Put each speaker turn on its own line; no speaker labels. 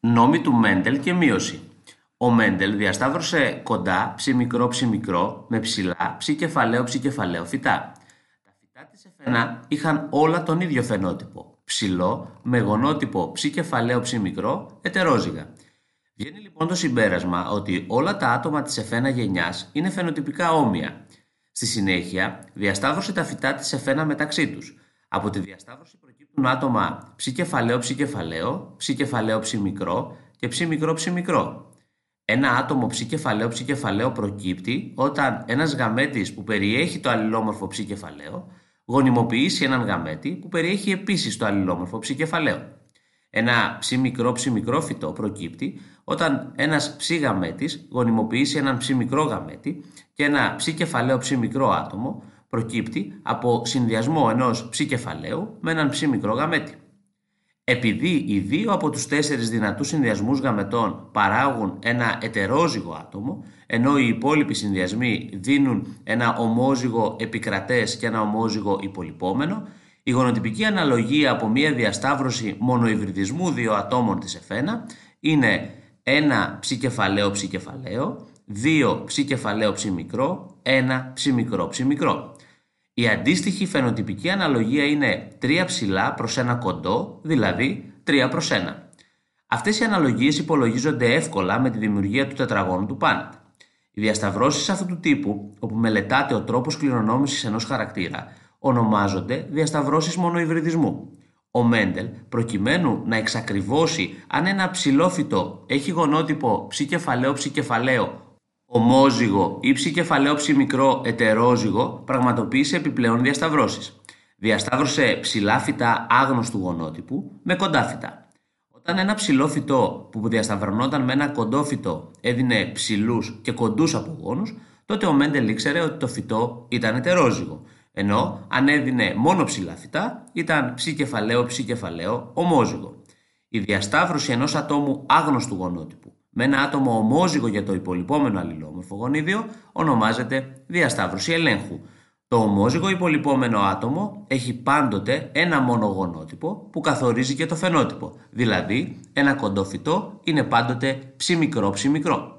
Νόμοι του Μέντελ και μείωση. Ο Μέντελ διασταύρωσε κοντά ψ μικρό ψ μικρό με ψηλά ψ κεφαλαίο ψ κεφαλαίο φυτά. Τα φυτά της εφένα είχαν όλα τον ίδιο φαινότυπο. Ψηλό με γονότυπο ψ κεφαλαίο ψ μικρό ετερόζυγα. Βγαίνει λοιπόν το συμπέρασμα ότι όλα τα άτομα της εφένα γενιάς είναι φαινοτυπικά όμοια. Στη συνέχεια διασταύρωσε τα φυτά της εφένα μεταξύ τους. Από τη διασταύρωση προκύπτουν άτομα ψ κεφαλαίο ψ κεφαλαίο, ψ κεφαλαίο ψ μικρό και ψ μικρό ψ μικρό. Ένα άτομο ψ κεφαλαίο ψ κεφαλαίο προκύπτει όταν ένας γαμέτης που περιέχει το αλληλόμορφο ψ κεφαλαίο γονιμοποιήσει έναν γαμέτη που περιέχει επίσης το αλληλόμορφο ψ κεφαλαίο. Ένα ψ μικρό ψ μικρό φυτό προκύπτει όταν ένας ψ γαμέτης γονιμοποιήσει έναν ψ μικρό γαμέτη και ένα ψ κεφαλαίο ψ μικρό άτομο προκύπτει από συνδυασμό ενός ψ κεφαλαίου με έναν ψ μικρό γαμέτη. Επειδή οι δύο από τους τέσσερις δυνατούς συνδυασμούς γαμετών παράγουν ένα ετερόζυγο άτομο, ενώ οι υπόλοιποι συνδυασμοί δίνουν ένα ομόζυγο επικρατές και ένα ομόζυγο υπολοιπόμενο, η γονοτυπική αναλογία από μία διασταύρωση μονοϊβριδισμού δύο ατόμων της εφένα είναι ένα ψ κεφαλαίο ψ κεφαλαίο, δύο ψ κεφαλαίο ψ μικρό, ένα ψ μικρό ψ μικρό. Η αντίστοιχη φαινοτυπική αναλογία είναι 3 ψηλά προς ένα κοντό, δηλαδή 3 προς 1. Αυτές οι αναλογίες υπολογίζονται εύκολα με τη δημιουργία του τετραγώνου του Πάνετ. Οι διασταυρώσεις αυτού του τύπου, όπου μελετάται ο τρόπος κληρονόμησης ενός χαρακτήρα, ονομάζονται διασταυρώσεις μονοϊβριδισμού. Ο Μέντελ, προκειμένου να εξακριβώσει αν ένα ψηλόφυτο έχει γονότυπο ψ κεφαλαίο ψ κεφαλαίο ομόζυγο ή ψ κεφαλαίο ψ μικρό ετερόζυγο, πραγματοποίησε επιπλέον διασταυρώσεις. Διασταύρωσε ψηλά φυτά άγνωστου γονότυπου με κοντά φυτά. Όταν ένα ψηλό φυτό που διασταυρωνόταν με ένα κοντό φυτό έδινε ψηλούς και κοντούς απογόνου, τότε ο Μέντελ ήξερε ότι το φυτό ήταν ετερόζυγο. Ενώ αν έδινε μόνο ψηλά φυτά, ήταν ψ κεφαλαίο ψ κεφαλαίο ομόζυγο. Η διασταύρωση ενός ατόμου άγνωστου γονότυπου με ένα άτομο ομόζυγο για το υπολοιπόμενο αλληλόμορφο γονίδιο ονομάζεται διασταύρωση ελέγχου. Το ομόζυγο υπολοιπόμενο άτομο έχει πάντοτε ένα μόνο γονότυπο που καθορίζει και το φαινότυπο, δηλαδή ένα κοντό φυτό είναι πάντοτε ψ μικρό ψ μικρό.